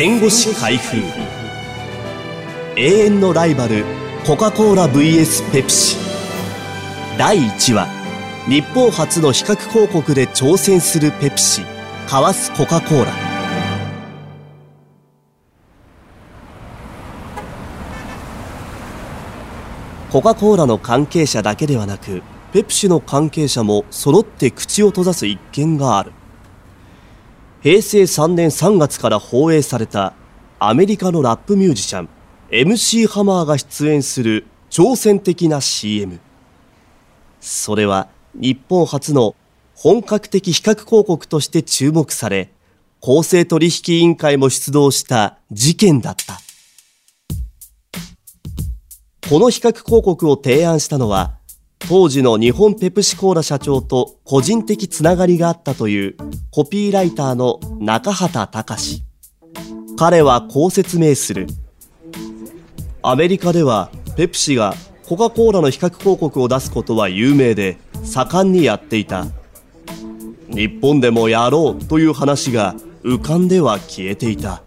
戦後史開封。永遠のライバルコカ・コーラ VS ペプシ。第1話日本初の比較広告で挑戦するペプシかわすコカ・コーラ。コカ・コーラの関係者だけではなくペプシの関係者も揃って口を閉ざす一件がある。平成3年3月から放映されたアメリカのラップミュージシャン MC ハマーが出演する挑戦的な CM それは日本初の本格的比較広告として注目され公正取引委員会も出動した事件だった。この比較広告を提案したのは当時の日本ペプシコーラ社長と個人的つながりがあったというコピーライターの中畑隆。彼はこう説明する。アメリカではペプシがコカ・コーラの比較広告を出すことは有名で盛んにやっていた。日本でもやろうという話が浮かんでは消えていた。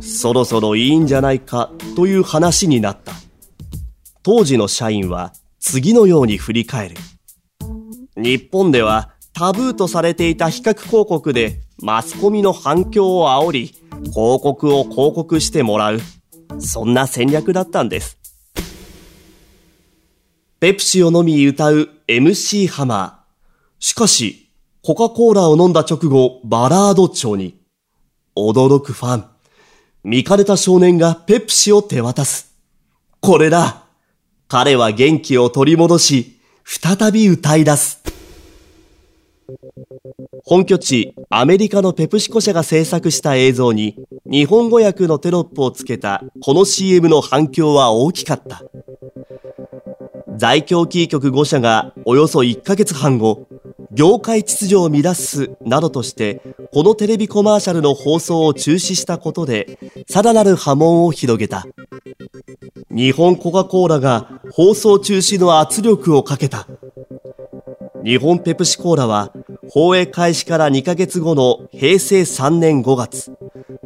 そろそろいいんじゃないかという話になった。当時の社員は次のように振り返る日本ではタブーとされていた比較広告でマスコミの反響を煽り広告を広告してもらうそんな戦略だったんです。ペプシを飲み歌う MC ハマー。しかし、コカ・コーラを飲んだ直後、バラード調に。驚くファン。見かねた少年がペプシを手渡す。これだ彼は元気を取り戻し、再び歌い出す。本拠地アメリカのペプシコ社が制作した映像に日本語訳のテロップをつけたこの CM の反響は大きかった在京キー局5社がおよそ1ヶ月半後業界秩序を乱すなどとしてこのテレビコマーシャルの放送を中止したことでさらなる波紋を広げた日本コカ・コーラが放送中止の圧力をかけた。日本ペプシコーラは放映開始から2ヶ月後の平成3年5月。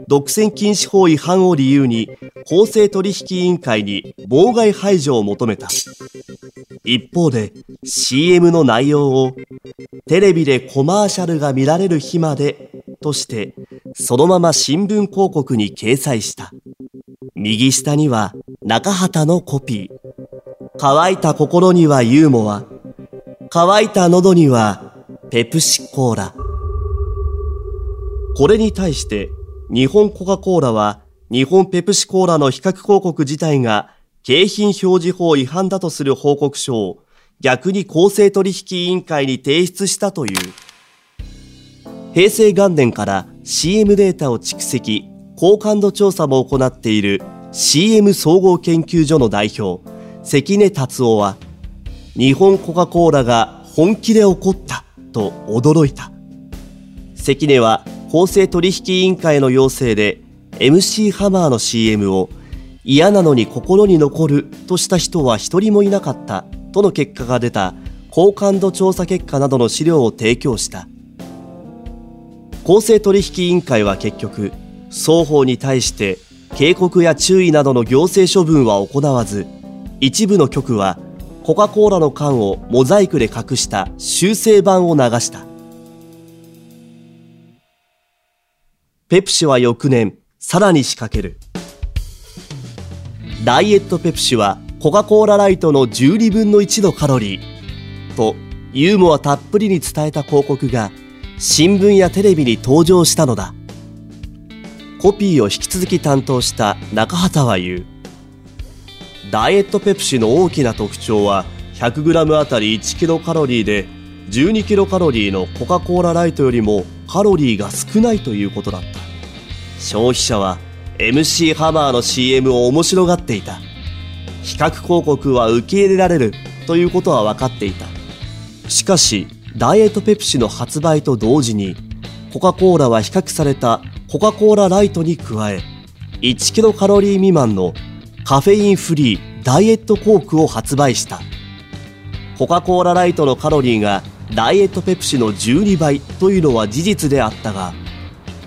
独占禁止法違反を理由に公正取引委員会に妨害排除を求めた。一方で CM の内容をテレビでコマーシャルが見られる日までとしてそのまま新聞広告に掲載した。右下には中畑のコピー。乾いた心にはユーモア。乾いた喉にはペプシコーラ。これに対して日本コカ・コーラは日本ペプシコーラの比較広告自体が景品表示法違反だとする報告書を逆に公正取引委員会に提出したという。平成元年から CM データを蓄積。高感度調査も行っている。CM 総合研究所の代表関根達夫は日本コカ・コーラが本気で怒ったと驚いた。関根は公正取引委員会の要請で MC ハマーの CM を嫌なのに心に残るとした人は一人もいなかったとの結果が出た高感度調査結果などの資料を提供した。公正取引委員会は結局双方に対して警告や注意などの行政処分は行わず一部の局はコカ・コーラの缶をモザイクで隠した修正版を流した。ペプシは翌年さらに仕掛ける。ダイエットペプシはコカ・コーラライトの12分の1のカロリー。とユーモアたっぷりに伝えた広告が新聞やテレビに登場したのだ。コピーを引き続き担当した中畑は言うダイエットペプシの大きな特徴は 100g あたり1キロカロリーで12キロカロリーのコカ・コーラライトよりもカロリーが少ないということだった。消費者は MC ハマーの CM を面白がっていた。比較広告は受け入れられるということは分かっていた。しかしダイエットペプシの発売と同時にコカ・コーラは比較されたコカ・コーラライトに加え1キロカロリー未満のカフェインフリーダイエットコークを発売した。コカ・コーラライトのカロリーがダイエットペプシの12倍というのは事実であったが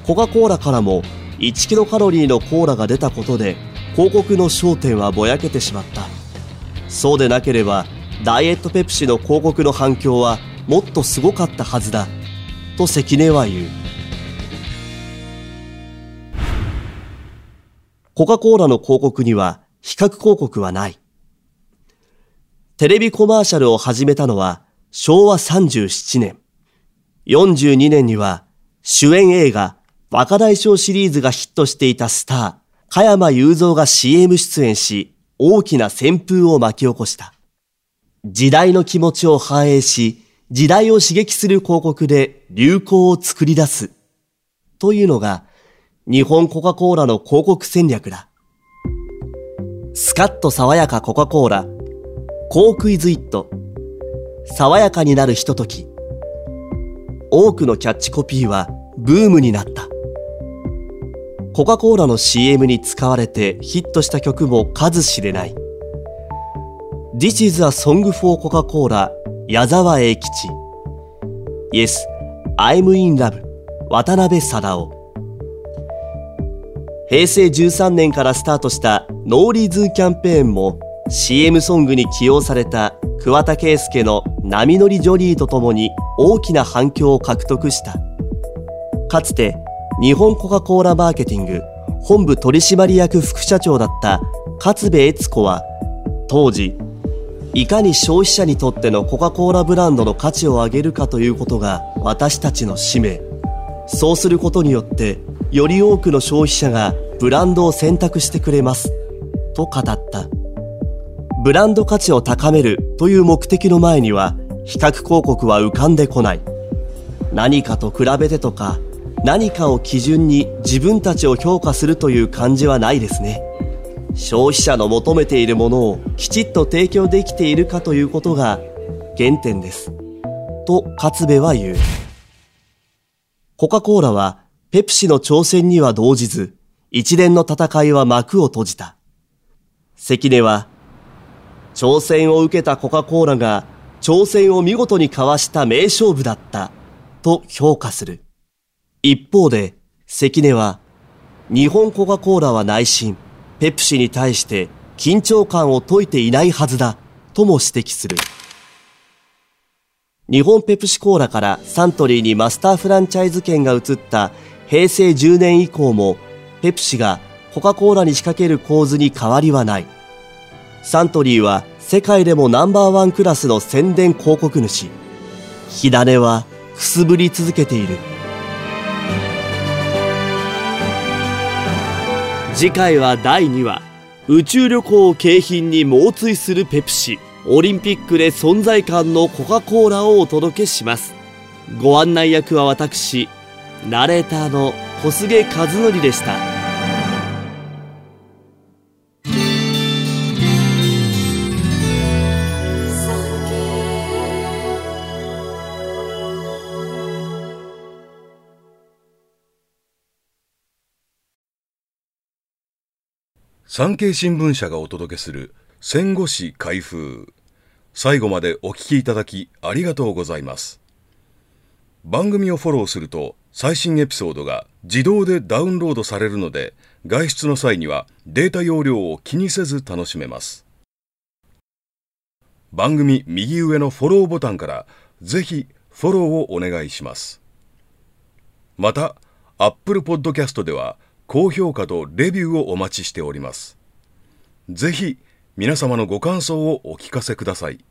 コカ・コーラからも1キロカロリーのコーラが出たことで広告の焦点はぼやけてしまった。そうでなければダイエットペプシの広告の反響はもっとすごかったはずだ。と関根は言う。コカ・コーラの広告には比較広告はないテレビコマーシャルを始めたのは昭和37年42年には主演映画若大将シリーズがヒットしていたスター、加山雄三が CM 出演し、大きな旋風を巻き起こした。時代の気持ちを反映し、時代を刺激する広告で流行を作り出す。というのが、日本コカ・コーラの広告戦略だ。スカッと爽やかコカ・コーラ、コークイズイット、爽やかになるひととき。多くのキャッチコピーはブームになった。コカ・コーラの CM に使われてヒットした曲も数知れない。This is a song for Coca-Cola 矢沢永吉 Yes, I'm in love 渡辺貞夫平成13年からスタートしたノーリーズキャンペーンも CM ソングに起用された桑田佳祐の波乗りジョニーとともに大きな反響を獲得した。かつて日本コカ・コーラマーケティング本部取締役副社長だった勝部悦子は当時いかに消費者にとってのコカ・コーラブランドの価値を上げるかということが私たちの使命そうすることによってより多くの消費者がブランドを選択してくれます。と語った。ブランド価値を高めるという目的の前には比較広告は浮かんでこない。何かと比べてとか何かを基準に自分たちを評価するという感じはないですね。消費者の求めているものをきちっと提供できているかということが原点です。と勝部は言う。コカ・コーラはペプシの挑戦には動じず一連の戦いは幕を閉じた関根は挑戦を受けたコカ・コーラが挑戦を見事にかわした名勝負だったと評価する一方で、関根は、日本コカ・コーラは内心、ペプシに対して緊張感を解いていないはずだ、とも指摘する。日本ペプシコーラからサントリーにマスターフランチャイズ権が移った平成10年以降も、ペプシがコカ・コーラに仕掛ける構図に変わりはない。サントリーは世界でもナンバーワンクラスの宣伝広告主。火種はくすぶり続けている。次回は第2話宇宙旅行を景品に猛追するペプシオリンピックで存在感のコカ・コーラをお届けしますご案内役は私ナレーターの小菅和則でした。産経新聞社がお届けする戦後史開封。最後までお聞きいただきありがとうございます。番組をフォローすると最新エピソードが自動でダウンロードされるので外出の際にはデータ容量を気にせず楽しめます番組右上のフォローボタンからぜひフォローをお願いしますまた Apple Podcast では高評価とレビューをお待ちしております。ぜひ皆様のご感想をお聞かせください。